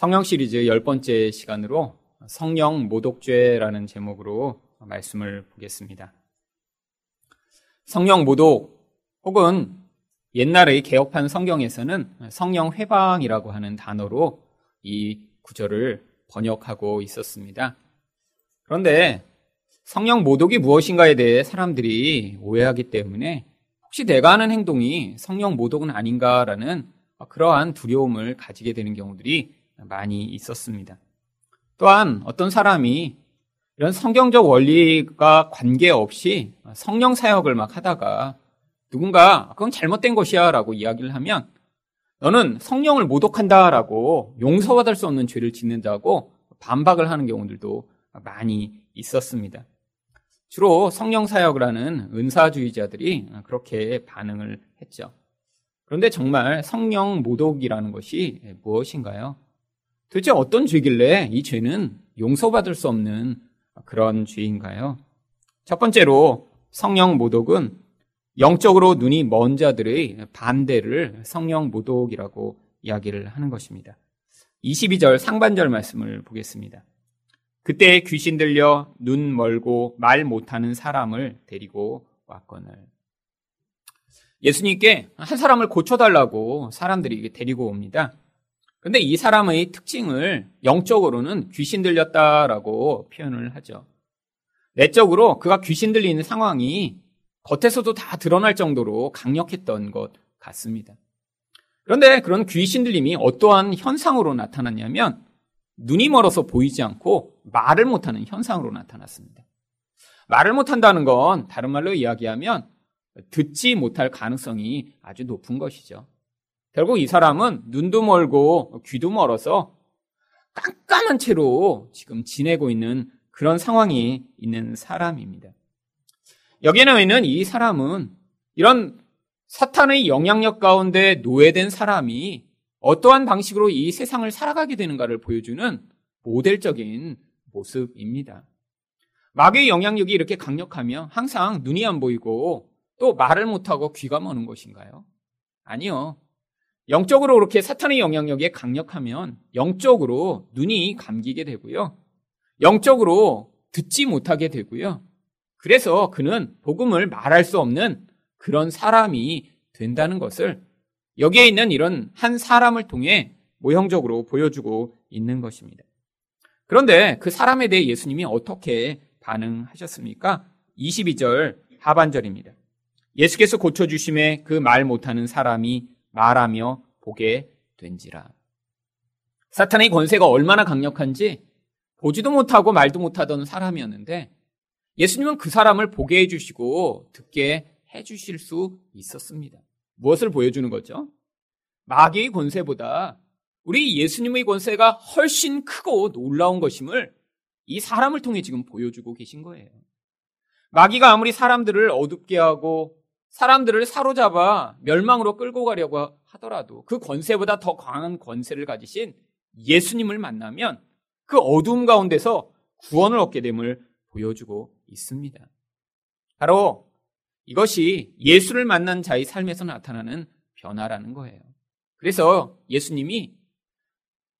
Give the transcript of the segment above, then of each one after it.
성령 시리즈 열 번째 시간으로 성령 모독죄라는 제목으로 말씀을 보겠습니다. 성령 모독 혹은 옛날의 개혁판 성경에서는 성령 회방이라고 하는 단어로 이 구절을 번역하고 있었습니다. 그런데 성령 모독이 무엇인가에 대해 사람들이 오해하기 때문에 혹시 내가 하는 행동이 성령 모독은 아닌가라는 그러한 두려움을 가지게 되는 경우들이 많이 있었습니다. 또한 어떤 사람이 이런 성경적 원리가 관계없이 성령 사역을 막 하다가 누군가 그건 잘못된 것이야 라고 이야기를 하면 너는 성령을 모독한다 라고 용서받을 수 없는 죄를 짓는다고 반박을 하는 경우들도 많이 있었습니다. 주로 성령 사역을 하는 은사주의자들이 그렇게 반응을 했죠. 그런데 정말 성령 모독이라는 것이 무엇인가요? 도대체 어떤 죄길래 이 죄는 용서받을 수 없는 그런 죄인가요? 첫 번째로 성령 모독은 영적으로 눈이 먼 자들의 반대를 성령 모독이라고 이야기를 하는 것입니다. 22절 상반절 말씀을 보겠습니다. 그때 귀신 들려 눈 멀고 말 못하는 사람을 데리고 왔거늘. 예수님께 한 사람을 고쳐달라고 사람들이 데리고 옵니다. 근데 이 사람의 특징을 영적으로는 귀신 들렸다라고 표현을 하죠. 내적으로 그가 귀신 들리는 상황이 겉에서도 다 드러날 정도로 강력했던 것 같습니다. 그런데 그런 귀신 들림이 어떠한 현상으로 나타났냐면 눈이 멀어서 보이지 않고 말을 못하는 현상으로 나타났습니다. 말을 못한다는 건 다른 말로 이야기하면 듣지 못할 가능성이 아주 높은 것이죠. 결국 이 사람은 눈도 멀고 귀도 멀어서 깜깜한 채로 지금 지내고 있는 그런 상황이 있는 사람입니다. 여기에 나와 있는 이 사람은 이런 사탄의 영향력 가운데 노예된 사람이 어떠한 방식으로 이 세상을 살아가게 되는가를 보여주는 모델적인 모습입니다. 마귀의 영향력이 이렇게 강력하면 항상 눈이 안 보이고 또 말을 못하고 귀가 머는 것인가요? 아니요. 영적으로 그렇게 사탄의 영향력이 강력하면 영적으로 눈이 감기게 되고요. 영적으로 듣지 못하게 되고요. 그래서 그는 복음을 말할 수 없는 그런 사람이 된다는 것을 여기에 있는 이런 한 사람을 통해 모형적으로 보여주고 있는 것입니다. 그런데 그 사람에 대해 예수님이 어떻게 반응하셨습니까? 22절 하반절입니다. 예수께서 고쳐주심에 그 말 못하는 사람이 말하며 보게 된지라. 사탄의 권세가 얼마나 강력한지 보지도 못하고 말도 못하던 사람이었는데 예수님은 그 사람을 보게 해주시고 듣게 해주실 수 있었습니다. 무엇을 보여주는 거죠? 마귀의 권세보다 우리 예수님의 권세가 훨씬 크고 놀라운 것임을 이 사람을 통해 지금 보여주고 계신 거예요. 마귀가 아무리 사람들을 어둡게 하고 사람들을 사로잡아 멸망으로 끌고 가려고 하더라도 그 권세보다 더 강한 권세를 가지신 예수님을 만나면 그 어두움 가운데서 구원을 얻게 됨을 보여주고 있습니다. 바로 이것이 예수를 만난 자의 삶에서 나타나는 변화라는 거예요. 그래서 예수님이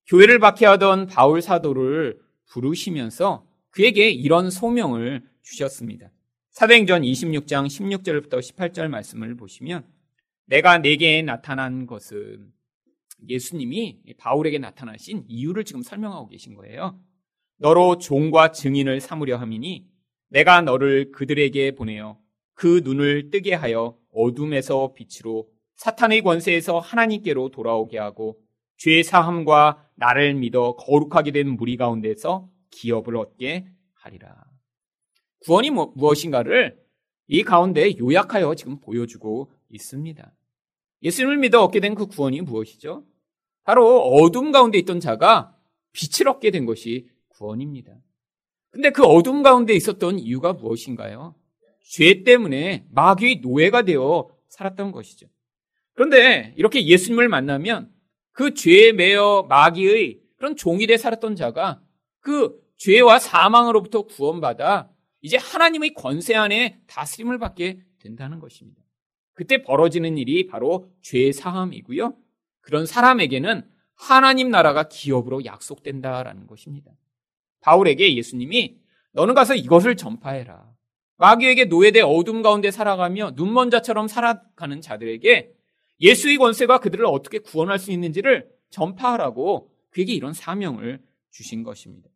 교회를 박해하던 바울 사도를 부르시면서 그에게 이런 소명을 주셨습니다. 사도행전 26장 16절부터 18절 말씀을 보시면 내가 내게 나타난 것은 예수님이 바울에게 나타나신 이유를 지금 설명하고 계신 거예요. 너로 종과 증인을 삼으려 함이니 내가 너를 그들에게 보내어 그 눈을 뜨게 하여 어둠에서 빛으로 사탄의 권세에서 하나님께로 돌아오게 하고 죄 사함과 나를 믿어 거룩하게 된 무리 가운데서 기업을 얻게 하리라. 구원이 뭐, 무엇인가를 이 가운데 요약하여 지금 보여주고 있습니다. 예수님을 믿어 얻게 된 그 구원이 무엇이죠? 바로 어둠 가운데 있던 자가 빛을 얻게 된 것이 구원입니다. 근데 그 어둠 가운데 있었던 이유가 무엇인가요? 죄 때문에 마귀의 노예가 되어 살았던 것이죠. 그런데 이렇게 예수님을 만나면 그 죄에 매여 마귀의 그런 돼 살았던 자가 그 죄와 사망으로부터 구원받아 이제 하나님의 권세 안에 다스림을 받게 된다는 것입니다. 그때 벌어지는 일이 바로 죄 사함이고요. 그런 사람에게는 하나님 나라가 기업으로 약속된다라는 것입니다. 바울에게 예수님이 너는 가서 이것을 전파해라. 마귀에게 노예돼 어둠 가운데 살아가며 눈먼 자처럼 살아가는 자들에게 예수의 권세가 그들을 어떻게 구원할 수 있는지를 전파하라고 그에게 이런 사명을 주신 것입니다.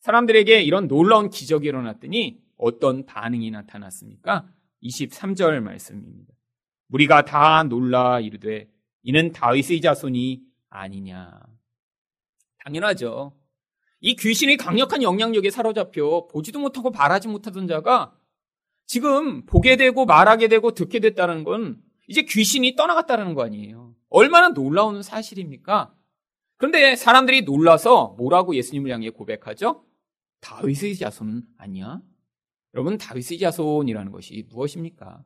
사람들에게 이런 놀라운 기적이 일어났더니 어떤 반응이 나타났습니까? 23절 말씀입니다. 우리가 다 놀라 이르되 이는 다윗의 자손이 아니냐. 당연하죠. 이 귀신이 강력한 영향력에 사로잡혀 보지도 못하고 말하지 못하던 자가 지금 보게 되고 말하게 되고 듣게 됐다는 건 이제 귀신이 떠나갔다는 거 아니에요. 얼마나 놀라운 사실입니까? 그런데 사람들이 놀라서 뭐라고 예수님을 향해 고백하죠? 다윗의 자손은 아니야? 여러분, 다윗의 자손이라는 것이 무엇입니까?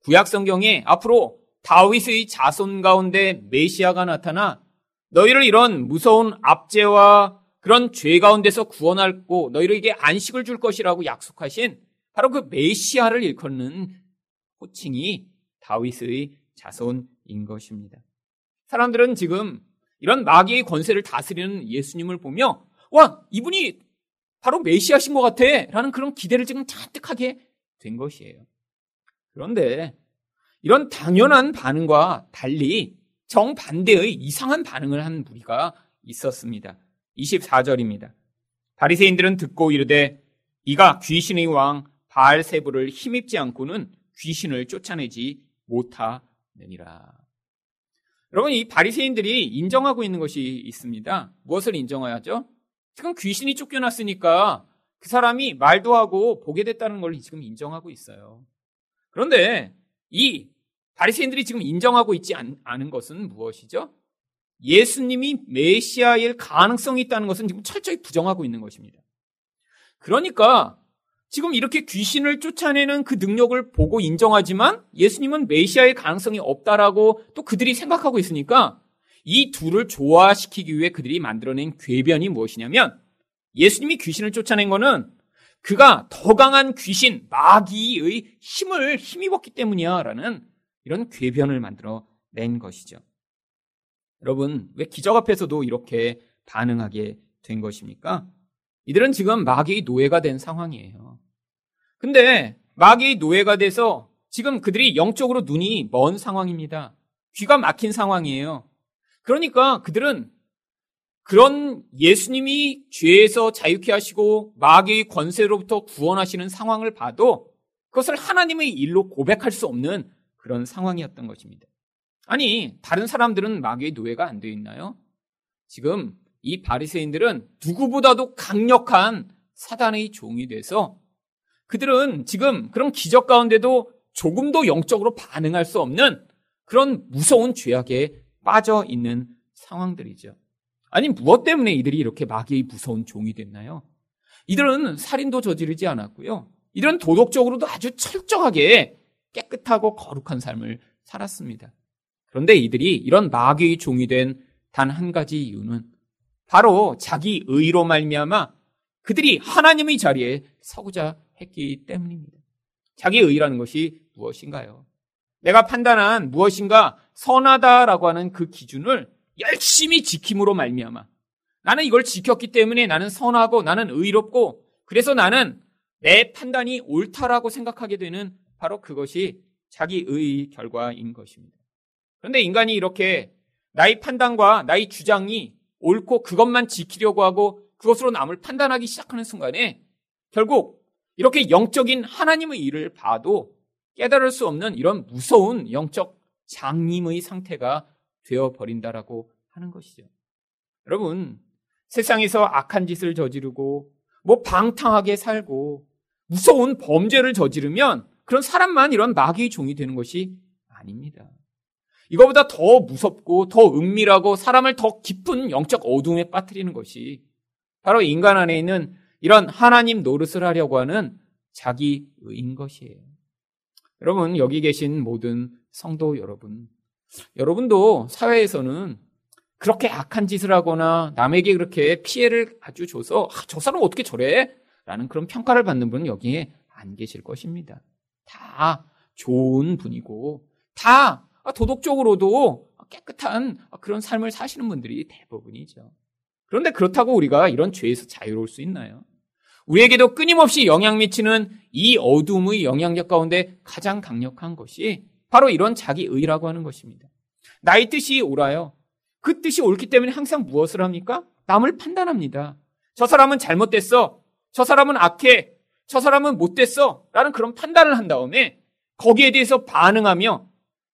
구약 성경에 앞으로 다윗의 자손 가운데 메시아가 나타나 너희를 이런 무서운 압제와 그런 죄 가운데서 구원하고 너희에게 안식을 줄 것이라고 약속하신 바로 그 메시아를 일컫는 호칭이 다윗의 자손인 것입니다. 사람들은 지금 이런 마귀의 권세를 다스리는 예수님을 보며 와 이분이 바로 메시아신 것 같아 라는 그런 기대를 지금 잔뜩 하게 된 것이에요. 그런데 이런 당연한 반응과 달리 정반대의 이상한 반응을 한 무리가 있었습니다. 24절입니다. 바리새인들은 듣고 이르되 이가 귀신의 왕 바알세부를 힘입지 않고는 귀신을 쫓아내지 못하느니라. 여러분 이 바리새인들이 인정하고 있는 것이 있습니다. 무엇을 인정해야죠? 지금 귀신이 쫓겨났으니까 그 사람이 말도 하고 보게 됐다는 걸 지금 인정하고 있어요. 그런데 이 바리새인들이 지금 인정하고 있지 않은 것은 무엇이죠? 예수님이 메시아일 가능성이 있다는 것은 지금 철저히 부정하고 있는 것입니다. 그러니까 지금 이렇게 귀신을 쫓아내는 그 능력을 보고 인정하지만 예수님은 메시아의 가능성이 없다라고 또 그들이 생각하고 있으니까 이 둘을 조화시키기 위해 그들이 만들어낸 궤변이 무엇이냐면 예수님이 귀신을 쫓아낸 거는 그가 더 강한 귀신, 마귀의 힘을 힘입었기 때문이야 라는 이런 궤변을 만들어 낸 것이죠. 여러분, 왜 기적 앞에서도 이렇게 반응하게 된 것입니까? 이들은 지금 마귀의 노예가 된 상황이에요. 근데 마귀의 노예가 돼서 지금 그들이 영적으로 눈이 먼 상황입니다. 귀가 막힌 상황이에요. 그러니까 그들은 그런 예수님이 죄에서 자유케 하시고 마귀의 권세로부터 구원하시는 상황을 봐도 그것을 하나님의 일로 고백할 수 없는 그런 상황이었던 것입니다. 아니, 다른 사람들은 마귀의 노예가 안 되어 있나요? 지금 이 바리새인들은 누구보다도 강력한 사단의 종이 돼서 그들은 지금 그런 기적 가운데도 조금도 영적으로 반응할 수 없는 그런 무서운 죄악에 빠져 있는 상황들이죠. 아니, 무엇 때문에 이들이 이렇게 마귀의 무서운 종이 됐나요? 이들은 살인도 저지르지 않았고요. 이들은 도덕적으로도 아주 철저하게 깨끗하고 거룩한 삶을 살았습니다. 그런데 이들이 이런 마귀의 종이 된 단 한 가지 이유는 바로 자기 의로 말미암아 그들이 하나님의 자리에 서고자 했기 때문입니다. 자기 의라는 것이 무엇인가요? 내가 판단한 무엇인가 선하다라고 하는 그 기준을 열심히 지킴으로 말미암아 나는 이걸 지켰기 때문에 나는 선하고 나는 의롭고 그래서 나는 내 판단이 옳다라고 생각하게 되는 바로 그것이 자기 의 결과인 것입니다. 그런데 인간이 이렇게 나의 판단과 나의 주장이 옳고 그것만 지키려고 하고 그것으로 남을 판단하기 시작하는 순간에 결국 이렇게 영적인 하나님의 일을 봐도 깨달을 수 없는 이런 무서운 영적 장님의 상태가 되어 버린다라고 하는 것이죠. 여러분, 세상에서 악한 짓을 저지르고 뭐 방탕하게 살고 무서운 범죄를 저지르면 그런 사람만 이런 마귀의 종이 되는 것이 아닙니다. 이거보다 더 무섭고 더 은밀하고 사람을 더 깊은 영적 어둠에 빠뜨리는 것이 바로 인간 안에 있는 이런 하나님 노릇을 하려고 하는 자기의인 것이에요. 여러분, 여기 계신 모든 성도 여러분, 여러분도 사회에서는 그렇게 악한 짓을 하거나 남에게 그렇게 피해를 아주 줘서 아, 저 사람 어떻게 저래? 라는 그런 평가를 받는 분은 여기에 안 계실 것입니다. 다 좋은 분이고 다 도덕적으로도 깨끗한 그런 삶을 사시는 분들이 대부분이죠. 그런데 그렇다고 우리가 이런 죄에서 자유로울 수 있나요? 우리에게도 끊임없이 영향 미치는 이 어둠의 영향력 가운데 가장 강력한 것이 바로 이런 자기의라고 하는 것입니다. 나의 뜻이 옳아요. 그 뜻이 옳기 때문에 항상 무엇을 합니까? 남을 판단합니다. 저 사람은 잘못됐어. 저 사람은 악해. 저 사람은 못됐어. 라는 그런 판단을 한 다음에 거기에 대해서 반응하며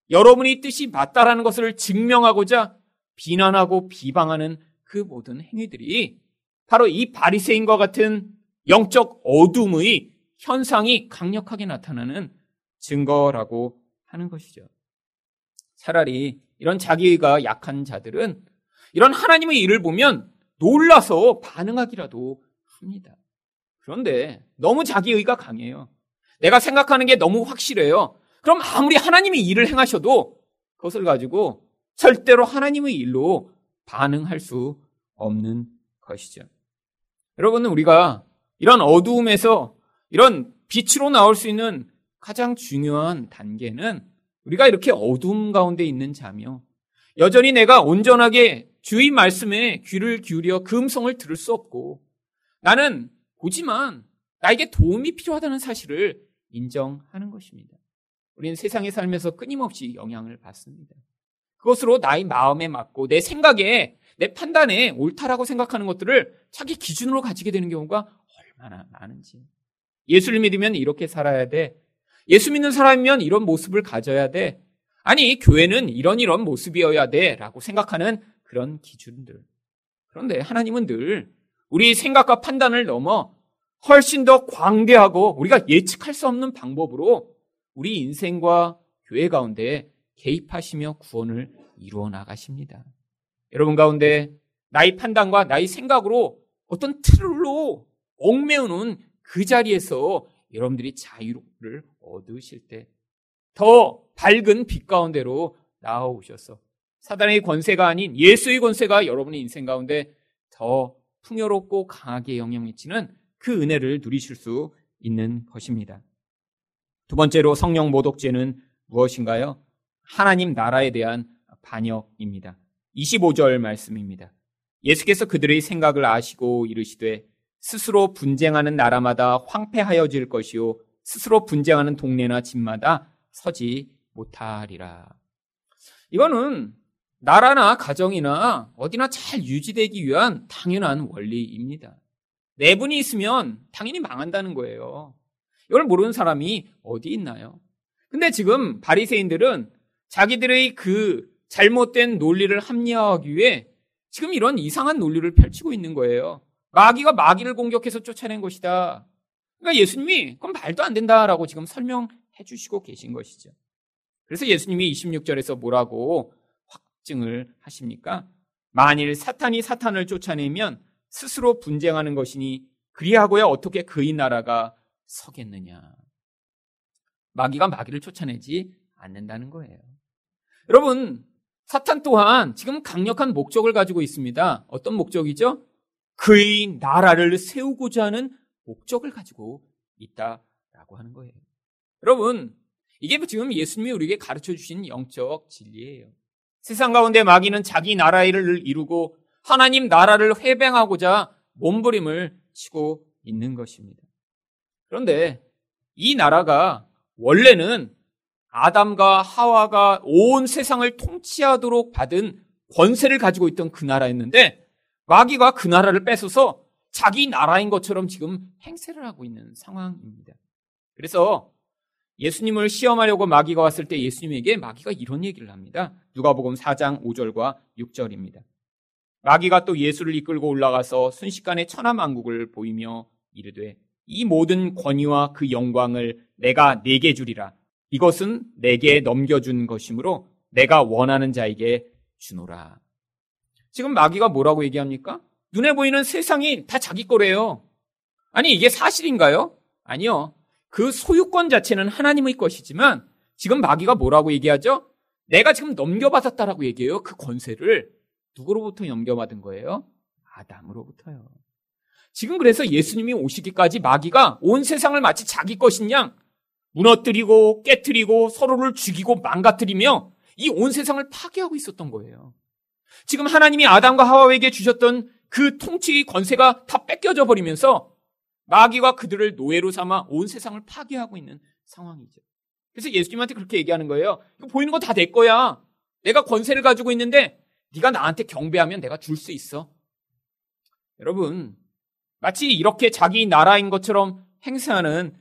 여러분이 뜻이 맞다라는 것을 증명하고자 비난하고 비방하는 그 모든 행위들이 바로 이 바리새인과 같은 영적 어둠의 현상이 강력하게 나타나는 증거라고 하는 것이죠. 차라리 이런 자기가 약한 자들은 이런 하나님의 일을 보면 놀라서 반응하기라도 합니다. 그런데 너무 자기의가 강해요. 내가 생각하는 게 너무 확실해요. 그럼 아무리 하나님이 일을 행하셔도 그것을 가지고 절대로 하나님의 일로 반응할 수 없는 것이죠. 여러분은 우리가 이런 어두움에서 이런 빛으로 나올 수 있는 가장 중요한 단계는 우리가 이렇게 어두움 가운데 있는 자며 여전히 내가 온전하게 주의 말씀에 귀를 기울여 그 음성을 들을 수 없고 나는 보지만 나에게 도움이 필요하다는 사실을 인정하는 것입니다. 우리는 세상의 삶에서 끊임없이 영향을 받습니다. 그것으로 나의 마음에 맞고 내 생각에 내 판단에 옳다라고 생각하는 것들을 자기 기준으로 가지게 되는 경우가 많은지. 예수를 믿으면 이렇게 살아야 돼. 예수 믿는 사람이면 이런 모습을 가져야 돼. 아니, 교회는 이런 이런 모습이어야 돼. 라고 생각하는 그런 기준들. 그런데 하나님은 늘 우리 생각과 판단을 넘어 훨씬 더 광대하고 우리가 예측할 수 없는 방법으로 우리 인생과 교회 가운데 개입하시며 구원을 이루어 나가십니다. 여러분 가운데 나의 판단과 나의 생각으로 어떤 틀로 얽매우는 그 자리에서 여러분들이 자유를 얻으실 때 더 밝은 빛 가운데로 나아오셔서 사단의 권세가 아닌 예수의 권세가 여러분의 인생 가운데 더 풍요롭고 강하게 영향 미치는 그 은혜를 누리실 수 있는 것입니다. 두 번째로 성령 모독죄는 무엇인가요? 하나님 나라에 대한 반역입니다. 25절 말씀입니다. 예수께서 그들의 생각을 아시고 이르시되 스스로 분쟁하는 나라마다 황폐하여질 것이요 스스로 분쟁하는 동네나 집마다 서지 못하리라. 이거는 나라나 가정이나 어디나 잘 유지되기 위한 당연한 원리입니다. 내분이 있으면 당연히 망한다는 거예요. 이걸 모르는 사람이 어디 있나요? 근데 지금 바리새인들은 자기들의 그 잘못된 논리를 합리화하기 위해 지금 이런 이상한 논리를 펼치고 있는 거예요. 마귀가 마귀를 공격해서 쫓아낸 것이다. 그러니까 예수님이 그건 말도 안 된다라고 지금 설명해 주시고 계신 것이죠. 그래서 예수님이 26절에서 뭐라고 확증을 하십니까? 만일 사탄이 사탄을 쫓아내면 스스로 분쟁하는 것이니 그리하고야 어떻게 그의 나라가 서겠느냐. 마귀가 마귀를 쫓아내지 않는다는 거예요. 여러분, 사탄 또한 지금 강력한 목적을 가지고 있습니다. 어떤 목적이죠? 그의 나라를 세우고자 하는 목적을 가지고 있다라고 하는 거예요. 여러분, 이게 지금 예수님이 우리에게 가르쳐 주신 영적 진리예요. 세상 가운데 마귀는 자기 나라를 이루고 하나님 나라를 회병하고자 몸부림을 치고 있는 것입니다. 그런데 이 나라가 원래는 아담과 하와가 온 세상을 통치하도록 받은 권세를 가지고 있던 그 나라였는데 마귀가 그 나라를 뺏어서 자기 나라인 것처럼 지금 행세를 하고 있는 상황입니다. 그래서 예수님을 시험하려고 마귀가 왔을 때 예수님에게 마귀가 이런 얘기를 합니다. 누가복음 4장 5절과 6절입니다. 마귀가 또 예수를 이끌고 올라가서 순식간에 천하만국을 보이며 이르되 이 모든 권위와 그 영광을 내가 내게 주리라. 이것은 내게 넘겨준 것이므로 내가 원하는 자에게 주노라. 지금 마귀가 뭐라고 얘기합니까? 눈에 보이는 세상이 다 자기 거래요. 아니, 이게 사실인가요? 아니요. 그 소유권 자체는 하나님의 것이지만 지금 마귀가 뭐라고 얘기하죠? 내가 지금 넘겨받았다라고 얘기해요. 그 권세를. 누구로부터 넘겨받은 거예요? 아담으로부터요. 지금 그래서 예수님이 오시기까지 마귀가 온 세상을 마치 자기 것인 양 무너뜨리고 깨뜨리고 서로를 죽이고 망가뜨리며 이 온 세상을 파괴하고 있었던 거예요. 지금 하나님이 아담과 하와에게 주셨던 그 통치 권세가 다 뺏겨져 버리면서 마귀가 그들을 노예로 삼아 온 세상을 파괴하고 있는 상황이죠. 그래서 예수님한테 그렇게 얘기하는 거예요. 보이는 거 다 내 거야. 내가 권세를 가지고 있는데 네가 나한테 경배하면 내가 줄 수 있어. 여러분, 마치 이렇게 자기 나라인 것처럼 행사하는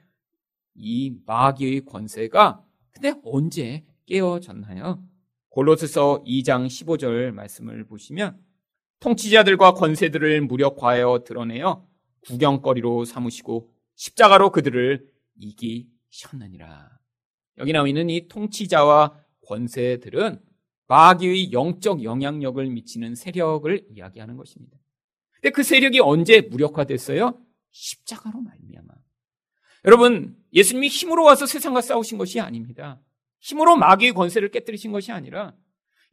이 마귀의 권세가 근데 언제 깨어졌나요? 골로스서 2장 15절 말씀을 보시면 통치자들과 권세들을 무력화하여 드러내어 구경거리로 삼으시고 십자가로 그들을 이기셨느니라. 여기 나와 있는 이 통치자와 권세들은 마귀의 영적 영향력을 미치는 세력을 이야기하는 것입니다. 근데 그 세력이 언제 무력화됐어요? 십자가로 말미암아. 여러분, 예수님이 힘으로 와서 세상과 싸우신 것이 아닙니다. 힘으로 마귀의 권세를 깨뜨리신 것이 아니라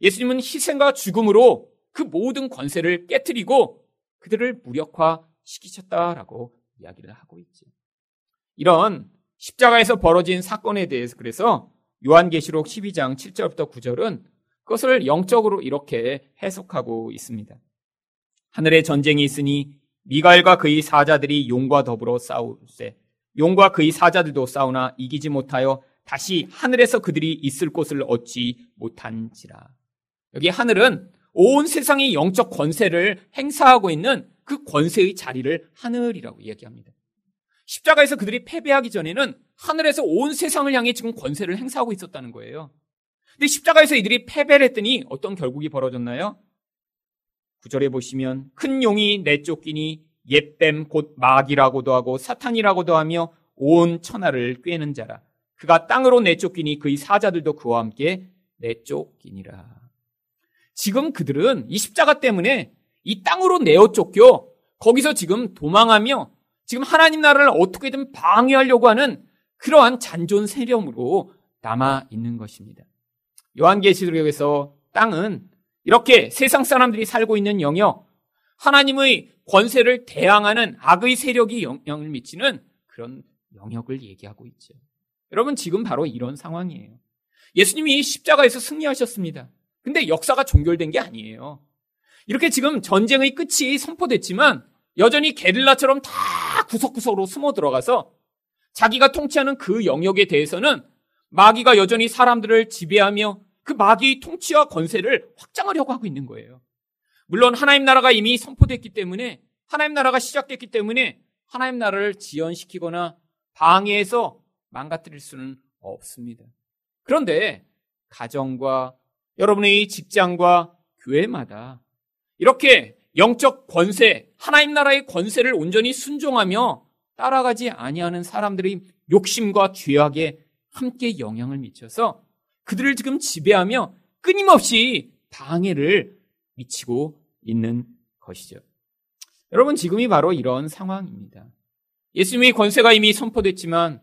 예수님은 희생과 죽음으로 그 모든 권세를 깨뜨리고 그들을 무력화시키셨다라고 이야기를 하고 있죠. 이런 십자가에서 벌어진 사건에 대해서 그래서 요한계시록 12장 7절부터 9절은 그것을 영적으로 이렇게 해석하고 있습니다. 하늘에 전쟁이 있으니 미가엘과 그의 사자들이 용과 더불어 싸우세 용과 그의 사자들도 싸우나 이기지 못하여 다시 하늘에서 그들이 있을 곳을 얻지 못한지라. 여기 하늘은 온 세상의 영적 권세를 행사하고 있는 그 권세의 자리를 하늘이라고 이야기합니다. 십자가에서 그들이 패배하기 전에는 하늘에서 온 세상을 향해 지금 권세를 행사하고 있었다는 거예요. 근데 십자가에서 이들이 패배를 했더니 어떤 결국이 벌어졌나요? 구절에 보시면 큰 용이 내쫓기니 옛뱀 곧 마귀라고도 하고 사탄이라고도 하며 온 천하를 꿰는 자라. 그가 땅으로 내쫓기니 그의 사자들도 그와 함께 내쫓기니라. 지금 그들은 이 십자가 때문에 이 땅으로 내어 쫓겨 거기서 지금 도망하며 지금 하나님 나라를 어떻게든 방해하려고 하는 그러한 잔존 세력으로 남아 있는 것입니다. 요한계시록에서 땅은 이렇게 세상 사람들이 살고 있는 영역, 하나님의 권세를 대항하는 악의 세력이 영향을 미치는 그런 영역을 얘기하고 있죠. 여러분, 지금 바로 이런 상황이에요. 예수님이 십자가에서 승리하셨습니다. 근데 역사가 종결된 게 아니에요. 이렇게 지금 전쟁의 끝이 선포됐지만 여전히 게릴라처럼 다 구석구석으로 숨어 들어가서 자기가 통치하는 그 영역에 대해서는 마귀가 여전히 사람들을 지배하며 그 마귀의 통치와 권세를 확장하려고 하고 있는 거예요. 물론 하나님 나라가 이미 선포됐기 때문에 하나님 나라가 시작됐기 때문에 하나님 나라를 지연시키거나 방해해서 망가뜨릴 수는 없습니다. 그런데 가정과 여러분의 직장과 교회마다 이렇게 영적 권세, 하나님 나라의 권세를 온전히 순종하며 따라가지 아니하는 사람들의 욕심과 죄악에 함께 영향을 미쳐서 그들을 지금 지배하며 끊임없이 방해를 미치고 있는 것이죠. 여러분, 지금이 바로 이런 상황입니다. 예수님의 권세가 이미 선포됐지만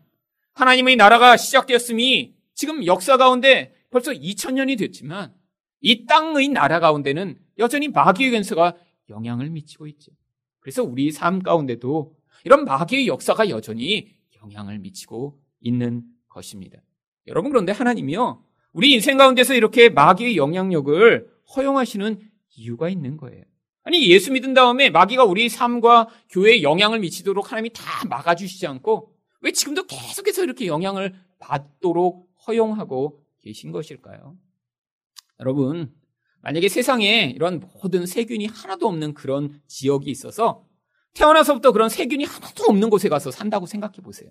하나님의 나라가 시작되었음이 지금 역사 가운데 벌써 2000년이 됐지만 이 땅의 나라 가운데는 여전히 마귀의 권세가 영향을 미치고 있죠. 그래서 우리 삶 가운데도 이런 마귀의 역사가 여전히 영향을 미치고 있는 것입니다. 여러분 그런데 하나님이요. 우리 인생 가운데서 이렇게 마귀의 영향력을 허용하시는 이유가 있는 거예요. 아니 예수 믿은 다음에 마귀가 우리 삶과 교회에 영향을 미치도록 하나님이 다 막아주시지 않고 왜 지금도 계속해서 이렇게 영향을 받도록 허용하고 계신 것일까요? 여러분, 만약에 세상에 이런 모든 세균이 하나도 없는 그런 지역이 있어서 태어나서부터 그런 세균이 하나도 없는 곳에 가서 산다고 생각해 보세요.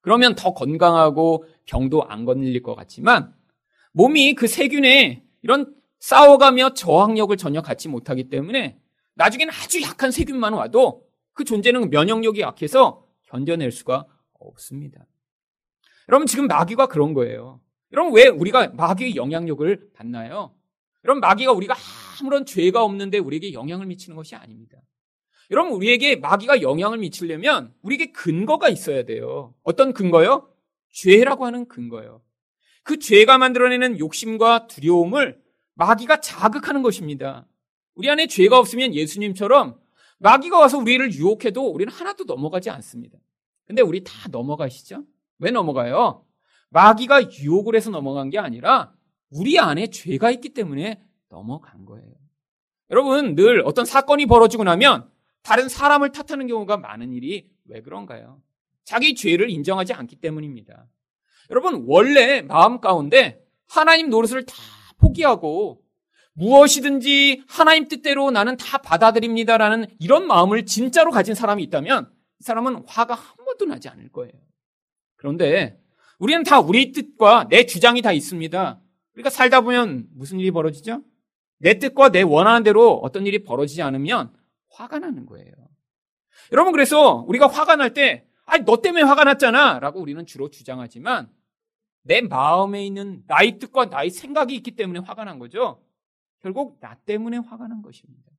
그러면 더 건강하고 병도 안 걸릴 것 같지만 몸이 그 세균에 이런 싸워가며 저항력을 전혀 갖지 못하기 때문에 나중에는 아주 약한 세균만 와도 그 존재는 면역력이 약해서 견뎌낼 수가 없습니다. 여러분 지금 마귀가 그런 거예요. 여러분 왜 우리가 마귀의 영향력을 받나요? 여러분 마귀가 우리가 아무런 죄가 없는데 우리에게 영향을 미치는 것이 아닙니다. 여러분 우리에게 마귀가 영향을 미치려면 우리에게 근거가 있어야 돼요. 어떤 근거요? 죄라고 하는 근거요. 그 죄가 만들어내는 욕심과 두려움을 마귀가 자극하는 것입니다. 우리 안에 죄가 없으면 예수님처럼 마귀가 와서 우리를 유혹해도 우리는 하나도 넘어가지 않습니다. 근데 우리 다 넘어가시죠? 왜 넘어가요? 마귀가 유혹을 해서 넘어간 게 아니라 우리 안에 죄가 있기 때문에 넘어간 거예요. 여러분, 늘 어떤 사건이 벌어지고 나면 다른 사람을 탓하는 경우가 많은 일이 왜 그런가요? 자기 죄를 인정하지 않기 때문입니다. 여러분, 원래 마음 가운데 하나님 노릇을 다 포기하고 무엇이든지 하나님 뜻대로 나는 다 받아들입니다라는 이런 마음을 진짜로 가진 사람이 있다면 이 사람은 화가 한 번도 나지 않을 거예요. 그런데 우리는 다 우리 뜻과 내 주장이 다 있습니다. 그러니까 살다 보면 무슨 일이 벌어지죠? 내 뜻과 내 원하는 대로 어떤 일이 벌어지지 않으면 화가 나는 거예요. 여러분, 그래서 우리가 화가 날 때, 아니, 너 때문에 화가 났잖아. 라고 우리는 주로 주장하지만, 내 마음에 있는 나의 뜻과 나의 생각이 있기 때문에 화가 난 거죠. 결국 나 때문에 화가 난 것입니다.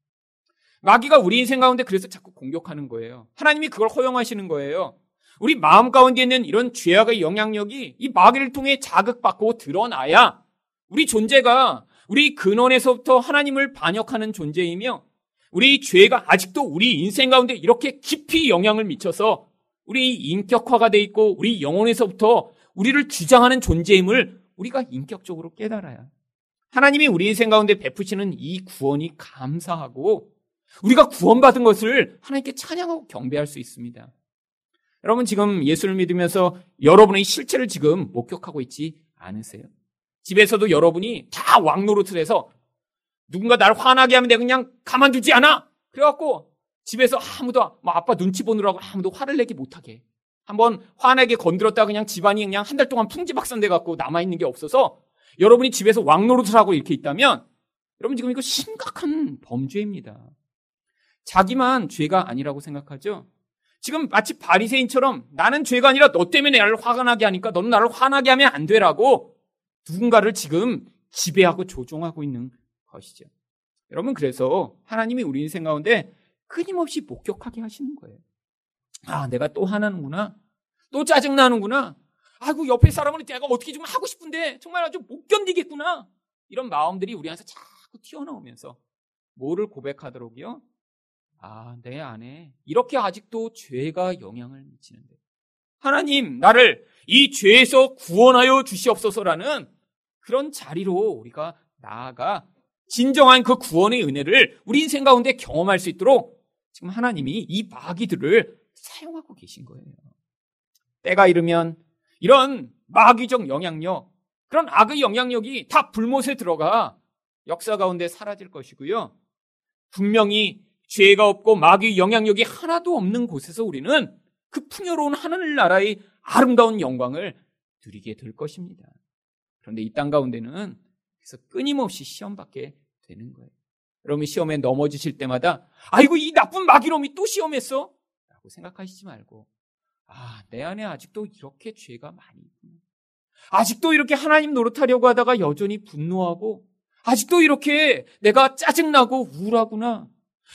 마귀가 우리 인생 가운데 그래서 자꾸 공격하는 거예요. 하나님이 그걸 허용하시는 거예요. 우리 마음 가운데 있는 이런 죄악의 영향력이 이 마귀를 통해 자극받고 드러나야 우리 존재가 우리 근원에서부터 하나님을 반역하는 존재이며 우리 죄가 아직도 우리 인생 가운데 이렇게 깊이 영향을 미쳐서 우리 인격화가 돼 있고 우리 영혼에서부터 우리를 주장하는 존재임을 우리가 인격적으로 깨달아야 하나님이 우리 인생 가운데 베푸시는 이 구원이 감사하고 우리가 구원받은 것을 하나님께 찬양하고 경배할 수 있습니다. 여러분 지금 예수를 믿으면서 여러분의 실체를 지금 목격하고 있지 않으세요? 집에서도 여러분이 다 왕노릇을 해서 누군가 나를 화나게 하면 내가 그냥 가만두지 않아. 그래갖고 집에서 아무도 뭐 아빠 눈치 보느라고 아무도 화를 내기 못하게. 한번 화나게 건드렸다 그냥 집안이 그냥 한 달 동안 풍지박산돼 갖고 남아 있는 게 없어서 여러분이 집에서 왕노릇을 하고 이렇게 있다면 여러분 지금 이거 심각한 범죄입니다. 자기만 죄가 아니라고 생각하죠. 지금 마치 바리새인처럼 나는 죄가 아니라 너 때문에 나를 화가 나게 하니까 너는 나를 화나게 하면 안 되라고 누군가를 지금 지배하고 조종하고 있는 것이죠. 여러분 그래서 하나님이 우리 인생 가운데 끊임없이 목격하게 하시는 거예요. 아, 내가 또 화나는구나. 또 짜증나는구나. 아이고, 옆에 사람은 내가 어떻게 좀 하고 싶은데 정말 아주 못 견디겠구나. 이런 마음들이 우리 안에서 자꾸 튀어나오면서 뭐를 고백하도록요? 아, 내 안에 이렇게 아직도 죄가 영향을 미치는데. 하나님, 나를 이 죄에서 구원하여 주시옵소서라는 그런 자리로 우리가 나아가 진정한 그 구원의 은혜를 우리 인생 가운데 경험할 수 있도록 지금 하나님이 이 마귀들을 사용하고 계신 거예요. 때가 이르면 이런 마귀적 영향력, 그런 악의 영향력이 다 불못에 들어가 역사 가운데 사라질 것이고요. 분명히 죄가 없고 마귀 영향력이 하나도 없는 곳에서 우리는 그 풍요로운 하늘나라의 아름다운 영광을 누리게 될 것입니다. 그런데 이 땅 가운데는 그래서 끊임없이 시험받게 되는 거예요. 여러분 시험에 넘어지실 때마다 아이고 이 나쁜 마귀놈이 또 시험했어? 라고 생각하시지 말고 아, 내 안에 아직도 이렇게 죄가 많이 있구나. 아직도 이렇게 하나님 노릇하려고 하다가 여전히 분노하고 아직도 이렇게 내가 짜증나고 우울하구나.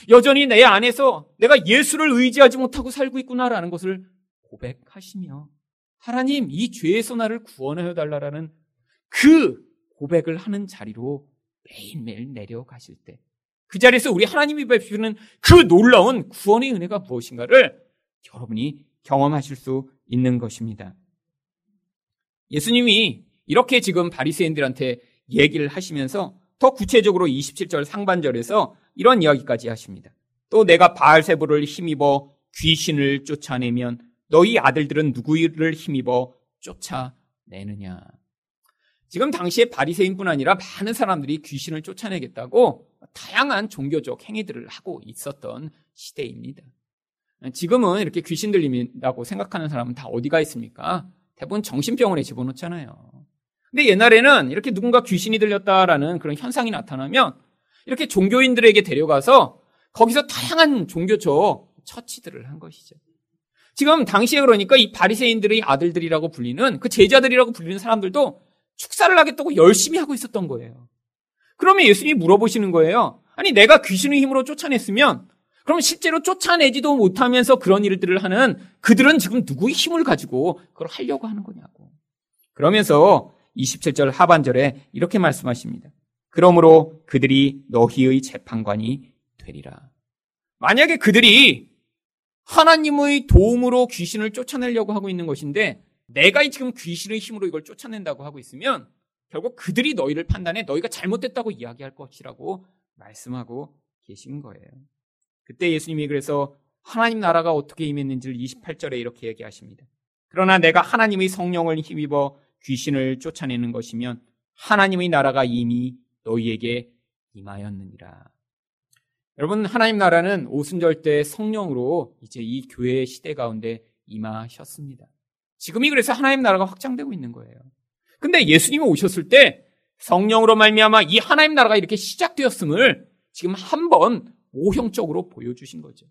여전히 내 안에서 내가 예수를 의지하지 못하고 살고 있구나라는 것을 고백하시며 하나님 이 죄에서 나를 구원하여 달라라는 그 고백을 하는 자리로 매일매일 내려가실 때 그 자리에서 우리 하나님이 베푸는 그 놀라운 구원의 은혜가 무엇인가를 여러분이 경험하실 수 있는 것입니다. 예수님이 이렇게 지금 바리새인들한테 얘기를 하시면서 더 구체적으로 27절 상반절에서 이런 이야기까지 하십니다. 또 내가 바알세부를 힘입어 귀신을 쫓아내면 너희 아들들은 누구를 힘입어 쫓아내느냐. 지금 당시에 바리새인뿐 아니라 많은 사람들이 귀신을 쫓아내겠다고 다양한 종교적 행위들을 하고 있었던 시대입니다. 지금은 이렇게 귀신 들림이라고 생각하는 사람은 다 어디가 있습니까? 대부분 정신병원에 집어넣잖아요. 근데 옛날에는 이렇게 누군가 귀신이 들렸다라는 그런 현상이 나타나면 이렇게 종교인들에게 데려가서 거기서 다양한 종교적 처치들을 한 것이죠. 지금 당시에 그러니까 이 바리새인들의 아들들이라고 불리는 그 제자들이라고 불리는 사람들도 축사를 하겠다고 열심히 하고 있었던 거예요. 그러면 예수님이 물어보시는 거예요. 아니 내가 귀신의 힘으로 쫓아냈으면 그럼 실제로 쫓아내지도 못하면서 그런 일들을 하는 그들은 지금 누구의 힘을 가지고 그걸 하려고 하는 거냐고. 그러면서 27절 하반절에 이렇게 말씀하십니다. 그러므로 그들이 너희의 재판관이 되리라. 만약에 그들이 하나님의 도움으로 귀신을 쫓아내려고 하고 있는 것인데 내가 지금 귀신의 힘으로 이걸 쫓아낸다고 하고 있으면 결국 그들이 너희를 판단해 너희가 잘못됐다고 이야기할 것이라고 말씀하고 계신 거예요. 그때 예수님이 그래서 하나님 나라가 어떻게 임했는지를 28절에 이렇게 얘기하십니다. 그러나 내가 하나님의 성령을 힘입어 귀신을 쫓아내는 것이면 하나님의 나라가 이미 너희에게 임하였느니라. 여러분, 하나님 나라는 오순절 때 성령으로 이제 이 교회의 시대 가운데 임하셨습니다. 지금이 그래서 하나님 나라가 확장되고 있는 거예요. 근데 예수님이 오셨을 때 성령으로 말미암아 이 하나님 나라가 이렇게 시작되었음을 지금 한번 오형적으로 보여주신 거죠.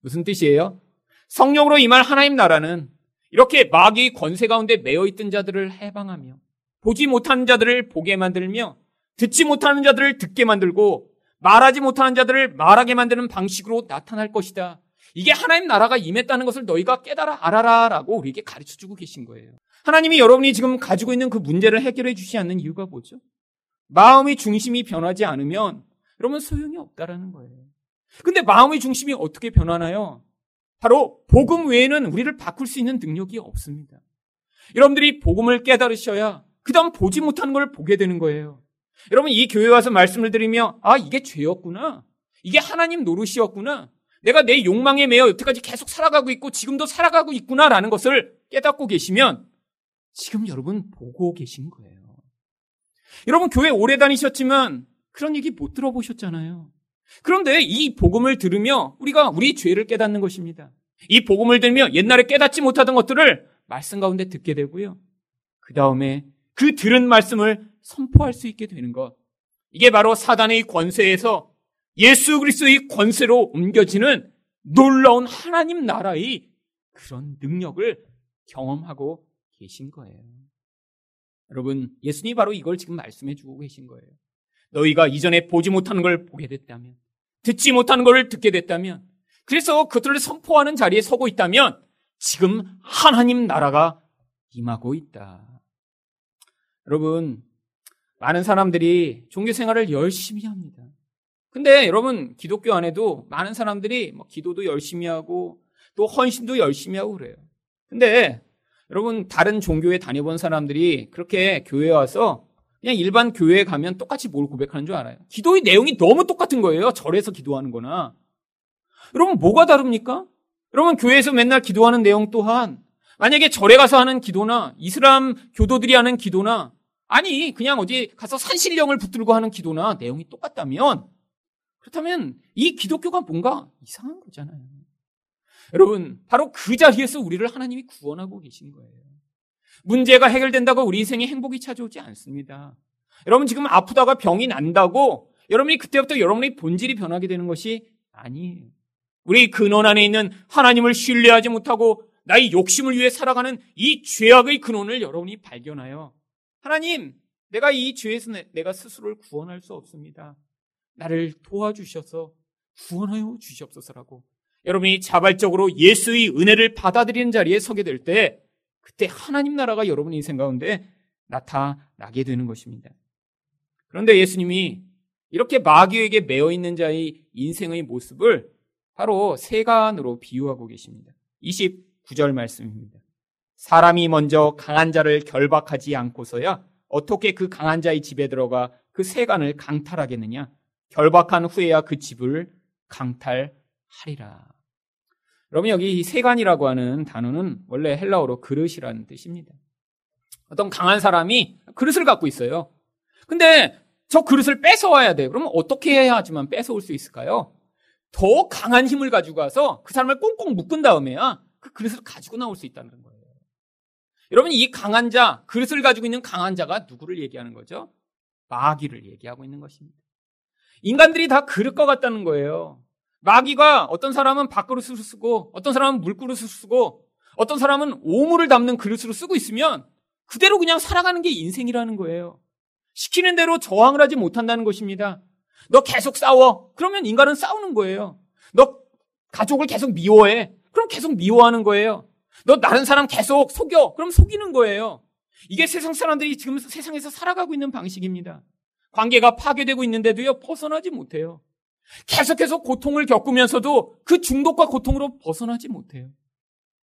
무슨 뜻이에요? 성령으로 임할 하나님 나라는 이렇게 마귀의 권세 가운데 매여 있던 자들을 해방하며 보지 못하는 자들을 보게 만들며 듣지 못하는 자들을 듣게 만들고 말하지 못하는 자들을 말하게 만드는 방식으로 나타날 것이다. 이게 하나님 나라가 임했다는 것을 너희가 깨달아 알아라 라고 우리에게 가르쳐 주고 계신 거예요. 하나님이 여러분이 지금 가지고 있는 그 문제를 해결해 주시지 않는 이유가 뭐죠? 마음의 중심이 변하지 않으면 여러분 소용이 없다라는 거예요. 근데 마음의 중심이 어떻게 변하나요? 바로 복음 외에는 우리를 바꿀 수 있는 능력이 없습니다. 여러분들이 복음을 깨달으셔야 그다음 보지 못하는 걸 보게 되는 거예요. 여러분 이 교회 와서 말씀을 드리며 아 이게 죄였구나. 이게 하나님 노릇이었구나. 내가 내 욕망에 매여 여태까지 계속 살아가고 있고 지금도 살아가고 있구나라는 것을 깨닫고 계시면 지금 여러분 보고 계신 거예요. 여러분 교회 오래 다니셨지만 그런 얘기 못 들어보셨잖아요. 그런데 이 복음을 들으며 우리가 우리 죄를 깨닫는 것입니다. 이 복음을 들으며 옛날에 깨닫지 못하던 것들을 말씀 가운데 듣게 되고요. 그 다음에 그 들은 말씀을 선포할 수 있게 되는 것. 이게 바로 사단의 권세에서 예수 그리스도의 권세로 옮겨지는 놀라운 하나님 나라의 그런 능력을 경험하고 계신 거예요. 여러분, 예수님이 바로 이걸 지금 말씀해 주고 계신 거예요. 너희가 이전에 보지 못하는 걸 보게 됐다면, 듣지 못하는 걸 듣게 됐다면, 그래서 그들을 선포하는 자리에 서고 있다면, 지금 하나님 나라가 임하고 있다. 여러분, 많은 사람들이 종교 생활을 열심히 합니다. 근데 여러분, 기독교 안에도 많은 사람들이 뭐 기도도 열심히 하고 또 헌신도 열심히 하고 그래요. 근데 여러분, 다른 종교에 다녀본 사람들이 그렇게 교회에 와서 그냥 일반 교회에 가면 똑같이 뭘 고백하는 줄 알아요. 기도의 내용이 너무 똑같은 거예요. 절에서 기도하는 거나. 여러분, 뭐가 다릅니까? 여러분, 교회에서 맨날 기도하는 내용 또한 만약에 절에 가서 하는 기도나 이슬람 교도들이 하는 기도나 아니, 그냥 어디 가서 산신령을 붙들고 하는 기도나 내용이 똑같다면 그렇다면 이 기독교가 뭔가 이상한 거잖아요. 여러분, 바로 그 자리에서 우리를 하나님이 구원하고 계신 거예요. 문제가 해결된다고 우리 인생에 행복이 찾아오지 않습니다. 여러분 지금 아프다가 병이 난다고 여러분이 그때부터 여러분의 본질이 변하게 되는 것이 아니에요. 우리 근원 안에 있는 하나님을 신뢰하지 못하고 나의 욕심을 위해 살아가는 이 죄악의 근원을 여러분이 발견하여 하나님, 내가 이 죄에서 내가 스스로를 구원할 수 없습니다. 나를 도와주셔서 구원하여 주시옵소서라고 여러분이 자발적으로 예수의 은혜를 받아들이는 자리에 서게 될 때 그때 하나님 나라가 여러분 인생 가운데 나타나게 되는 것입니다. 그런데 예수님이 이렇게 마귀에게 매어 있는 자의 인생의 모습을 바로 세간으로 비유하고 계십니다. 29절 말씀입니다. 사람이 먼저 강한 자를 결박하지 않고서야 어떻게 그 강한 자의 집에 들어가 그 세간을 강탈하겠느냐? 결박한 후에야 그 집을 강탈하리라. 여러분 여기 세간이라고 하는 단어는 원래 헬라어로 그릇이라는 뜻입니다. 어떤 강한 사람이 그릇을 갖고 있어요. 근데 저 그릇을 뺏어와야 돼. 그러면 어떻게 해야지만 뺏어올 수 있을까요? 더 강한 힘을 가지고 가서 그 사람을 꽁꽁 묶은 다음에야 그 그릇을 가지고 나올 수 있다는 거예요. 여러분 이 강한 자, 그릇을 가지고 있는 강한 자가 누구를 얘기하는 거죠? 마귀를 얘기하고 있는 것입니다. 인간들이 다 그릇 것 같다는 거예요. 마귀가 어떤 사람은 밥그릇을 쓰고 어떤 사람은 물그릇을 쓰고 어떤 사람은 오물을 담는 그릇으로 쓰고 있으면 그대로 그냥 살아가는 게 인생이라는 거예요. 시키는 대로 저항을 하지 못한다는 것입니다. 너 계속 싸워. 그러면 인간은 싸우는 거예요. 너 가족을 계속 미워해. 그럼 계속 미워하는 거예요. 너 다른 사람 계속 속여. 그럼 속이는 거예요. 이게 세상 사람들이 지금 세상에서 살아가고 있는 방식입니다. 관계가 파괴되고 있는데도요, 벗어나지 못해요. 계속해서 고통을 겪으면서도 그 중독과 고통으로 벗어나지 못해요.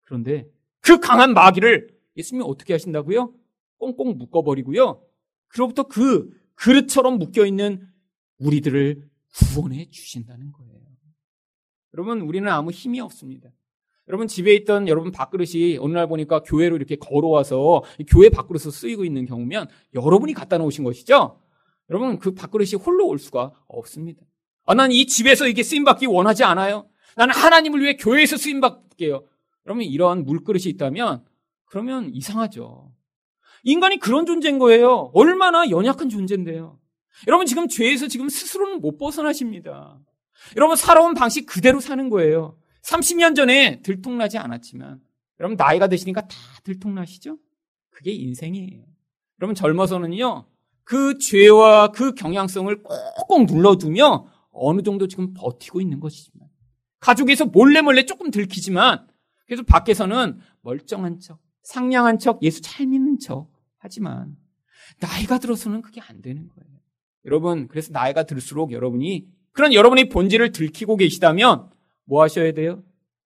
그런데 그 강한 마귀를 예수님이 어떻게 하신다고요? 꽁꽁 묶어버리고요. 그로부터 그 그릇처럼 묶여 있는 우리들을 구원해 주신다는 거예요. 여러분, 우리는 아무 힘이 없습니다. 여러분 집에 있던 여러분 밥그릇이 어느 날 보니까 교회로 이렇게 걸어와서 교회 밥그릇으로 쓰이고 있는 경우면 여러분이 갖다 놓으신 것이죠. 여러분 그 밥그릇이 홀로 올 수가 없습니다. 아, 난 이 집에서 이게 쓰임 받기 원하지 않아요. 나는 하나님을 위해 교회에서 쓰임 받게요. 여러분 이런 물그릇이 있다면 그러면 이상하죠. 인간이 그런 존재인 거예요. 얼마나 연약한 존재인데요. 여러분 지금 죄에서 지금 스스로는 못 벗어나십니다. 여러분 살아온 방식 그대로 사는 거예요. 30년 전에 들통나지 않았지만 여러분 나이가 드시니까 다 들통나시죠? 그게 인생이에요. 여러분 젊어서는요. 그 죄와 그 경향성을 꼭꼭 눌러두며 어느 정도 지금 버티고 있는 것이지만 가족에서 몰래 몰래 조금 들키지만 그래서 밖에서는 멀쩡한 척, 상냥한 척, 예수 잘 믿는 척 하지만 나이가 들어서는 그게 안 되는 거예요. 여러분 그래서 나이가 들수록 여러분이 그런 여러분의 본질을 들키고 계시다면 뭐 하셔야 돼요?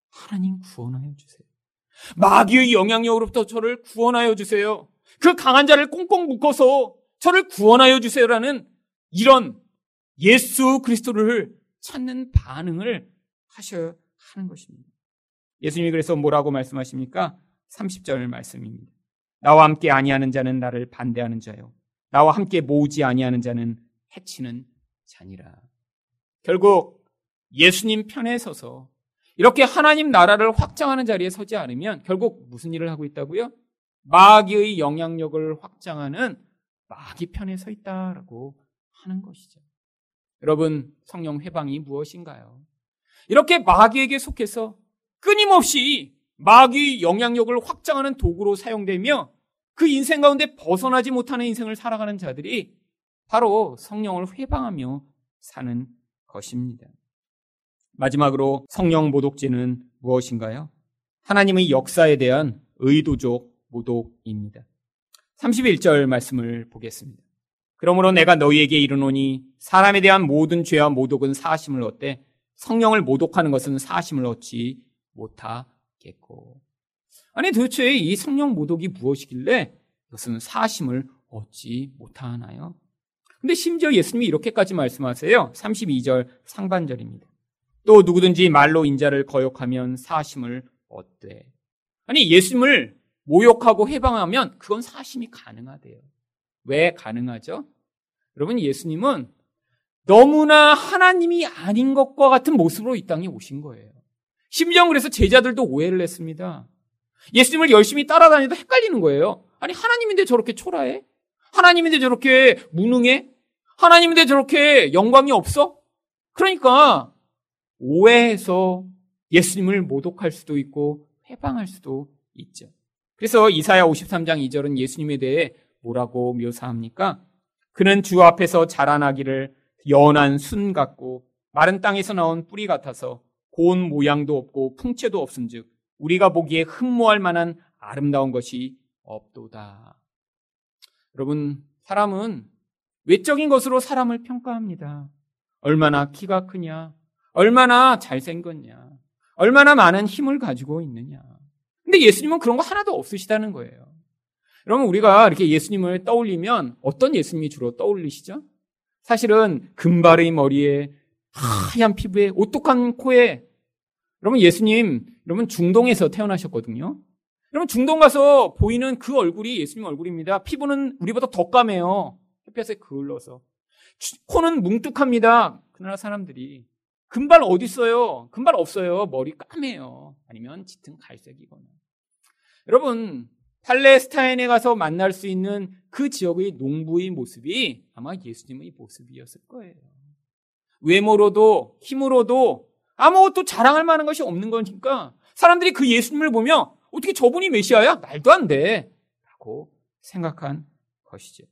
하나님 구원하여 주세요. 마귀의 영향력으로부터 저를 구원하여 주세요. 그 강한 자를 꽁꽁 묶어서 저를 구원하여 주세요라는 이런 예수 그리스도를 찾는 반응을 하셔야 하는 것입니다. 예수님이 그래서 뭐라고 말씀하십니까? 30절 말씀입니다. 나와 함께 아니하는 자는 나를 반대하는 자요. 나와 함께 모으지 아니하는 자는 해치는 자니라. 결국 예수님 편에 서서 이렇게 하나님 나라를 확장하는 자리에 서지 않으면 결국 무슨 일을 하고 있다고요? 마귀의 영향력을 확장하는 마귀 편에 서 있다라고 하는 것이죠. 여러분, 성령 회방이 무엇인가요? 이렇게 마귀에게 속해서 끊임없이 마귀의 영향력을 확장하는 도구로 사용되며 그 인생 가운데 벗어나지 못하는 인생을 살아가는 자들이 바로 성령을 회방하며 사는 것입니다. 마지막으로 성령 모독죄는 무엇인가요? 하나님의 역사에 대한 의도적 모독입니다. 31절 말씀을 보겠습니다. 그러므로 내가 너희에게 이르노니 사람에 대한 모든 죄와 모독은 사심을 얻되 성령을 모독하는 것은 사심을 얻지 못하겠고. 아니 도대체 이 성령 모독이 무엇이길래 이것은 사심을 얻지 못하나요? 근데 심지어 예수님이 이렇게까지 말씀하세요. 32절 상반절입니다. 또 누구든지 말로 인자를 거역하면 사심을 얻되. 아니 예수님을 모욕하고 해방하면 그건 사심이 가능하대요. 왜 가능하죠? 여러분 예수님은 너무나 하나님이 아닌 것과 같은 모습으로 이 땅에 오신 거예요. 심지어 그래서 제자들도 오해를 했습니다. 예수님을 열심히 따라다니다 헷갈리는 거예요. 아니 하나님인데 저렇게 초라해? 하나님인데 저렇게 무능해? 하나님인데 저렇게 영광이 없어? 그러니까 오해해서 예수님을 모독할 수도 있고 회방할 수도 있죠. 그래서 이사야 53장 2절은 예수님에 대해 뭐라고 묘사합니까? 그는 주 앞에서 자라나기를 연한 순 같고 마른 땅에서 나온 뿌리 같아서 고운 모양도 없고 풍채도 없은즉 우리가 보기에 흠모할 만한 아름다운 것이 없도다. 여러분 사람은 외적인 것으로 사람을 평가합니다. 얼마나 키가 크냐, 얼마나 잘생겼냐, 얼마나 많은 힘을 가지고 있느냐. 근데 예수님은 그런 거 하나도 없으시다는 거예요. 여러분, 우리가 이렇게 예수님을 떠올리면 어떤 예수님이 주로 떠올리시죠? 사실은 금발의 머리에 하얀 피부에 오똑한 코에 여러분 예수님 여러분 중동에서 태어나셨거든요. 여러분 중동 가서 보이는 그 얼굴이 예수님 얼굴입니다. 피부는 우리보다 더 까매요. 햇볕에 그을러서 코는 뭉뚝합니다. 그 나라 사람들이 금발 어디 있어요? 금발 없어요. 머리 까매요. 아니면 짙은 갈색이거나. 여러분 팔레스타인에 가서 만날 수 있는 그 지역의 농부의 모습이 아마 예수님의 모습이었을 거예요. 외모로도 힘으로도 아무것도 자랑할 만한 것이 없는 거니까 사람들이 그 예수님을 보면 어떻게 저분이 메시아야? 말도 안 돼. 라고 생각한 것이죠.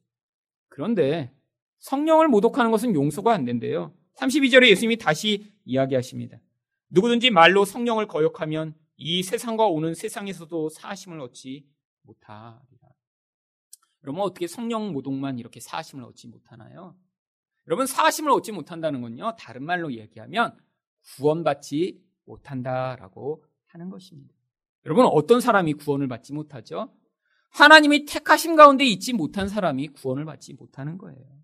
그런데 성령을 모독하는 것은 용서가 안 된대요. 32절에 예수님이 다시 이야기하십니다. 누구든지 말로 성령을 거역하면 이 세상과 오는 세상에서도 사심을 얻지 못하리라. 여러분 어떻게 성령 모독만 이렇게 사심을 얻지 못하나요? 여러분 사심을 얻지 못한다는 건요. 다른 말로 얘기하면 구원받지 못한다라고 하는 것입니다. 여러분 어떤 사람이 구원을 받지 못하죠? 하나님이 택하신 가운데 있지 못한 사람이 구원을 받지 못하는 거예요.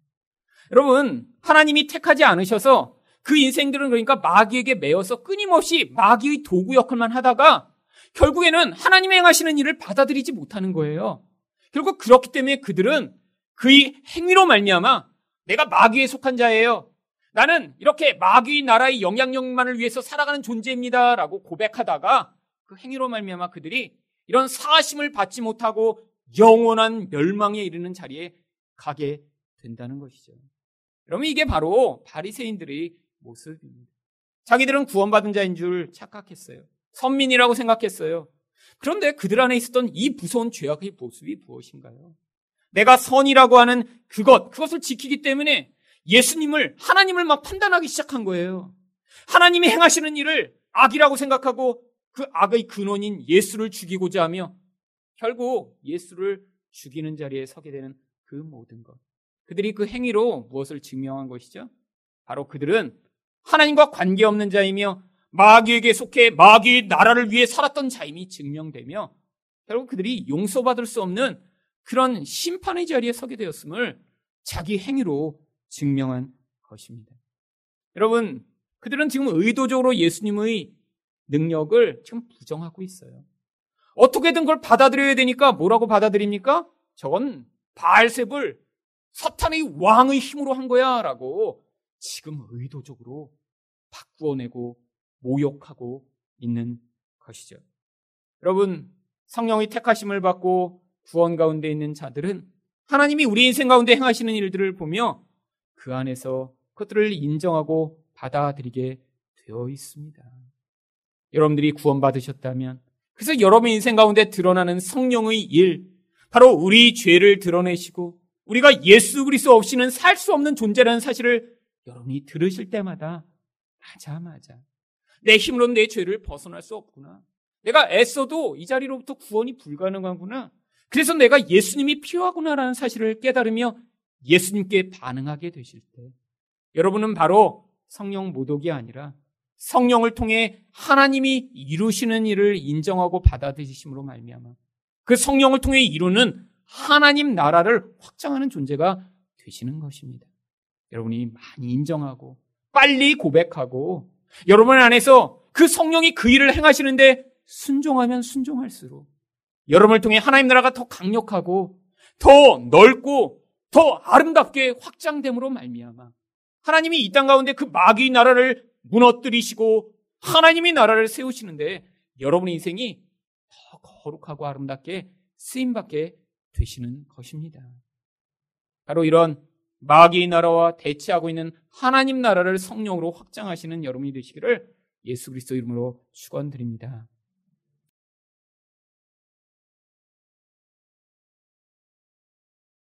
여러분, 하나님이 택하지 않으셔서 그 인생들은 그러니까 마귀에게 매여서 끊임없이 마귀의 도구 역할만 하다가 결국에는 하나님의 행하시는 일을 받아들이지 못하는 거예요. 결국 그렇기 때문에 그들은 그의 행위로 말미암아 내가 마귀에 속한 자예요. 나는 이렇게 마귀 나라의 영향력만을 위해서 살아가는 존재입니다라고 고백하다가 그 행위로 말미암아 그들이 이런 사심을 받지 못하고 영원한 멸망에 이르는 자리에 가게 된다는 것이죠. 여러분 이게 바로 바리새인들의 모습입니다. 자기들은 구원받은 자인 줄 착각했어요. 선민이라고 생각했어요. 그런데 그들 안에 있었던 이 무서운 죄악의 모습이 무엇인가요? 내가 선이라고 하는 그것, 그것을 지키기 때문에 예수님을, 하나님을 막 판단하기 시작한 거예요. 하나님이 행하시는 일을 악이라고 생각하고 그 악의 근원인 예수를 죽이고자 하며 결국 예수를 죽이는 자리에 서게 되는 그 모든 것. 그들이 그 행위로 무엇을 증명한 것이죠? 바로 그들은 하나님과 관계없는 자이며 마귀에게 속해 마귀의 나라를 위해 살았던 자임이 증명되며 결국 그들이 용서받을 수 없는 그런 심판의 자리에 서게 되었음을 자기 행위로 증명한 것입니다. 여러분, 그들은 지금 의도적으로 예수님의 능력을 지금 부정하고 있어요. 어떻게든 그걸 받아들여야 되니까 뭐라고 받아들입니까? 저건 바알셉을 사탄의 왕의 힘으로 한 거야 라고 지금 의도적으로 바꾸어내고 모욕하고 있는 것이죠. 여러분, 성령의 택하심을 받고 구원 가운데 있는 자들은 하나님이 우리 인생 가운데 행하시는 일들을 보며 그 안에서 그것들을 인정하고 받아들이게 되어 있습니다. 여러분들이 구원받으셨다면 그래서 여러분 인생 가운데 드러나는 성령의 일, 바로 우리 죄를 드러내시고 우리가 예수 그리스도 없이는 살 수 없는 존재라는 사실을 여러분이 들으실 때마다 맞아 맞아 내 힘으로는 내 죄를 벗어날 수 없구나. 내가 애써도 이 자리로부터 구원이 불가능하구나. 그래서 내가 예수님이 필요하구나라는 사실을 깨달으며 예수님께 반응하게 되실 때 여러분은 바로 성령 모독이 아니라 성령을 통해 하나님이 이루시는 일을 인정하고 받아들이심으로 말미암아 그 성령을 통해 이루는 하나님 나라를 확장하는 존재가 되시는 것입니다. 여러분이 많이 인정하고 빨리 고백하고 여러분 안에서 그 성령이 그 일을 행하시는데 순종하면 순종할수록 여러분을 통해 하나님 나라가 더 강력하고 더 넓고 더 아름답게 확장됨으로 말미암아 하나님이 이 땅 가운데 그 마귀 나라를 무너뜨리시고 하나님이 나라를 세우시는데 여러분의 인생이 더 거룩하고 아름답게 쓰임받게 되시는 것입니다. 바로 이런 마귀의 나라와 대치하고 있는 하나님 나라를 성령으로 확장하시는 여러분이 되시기를 예수 그리스도 이름으로 축원드립니다.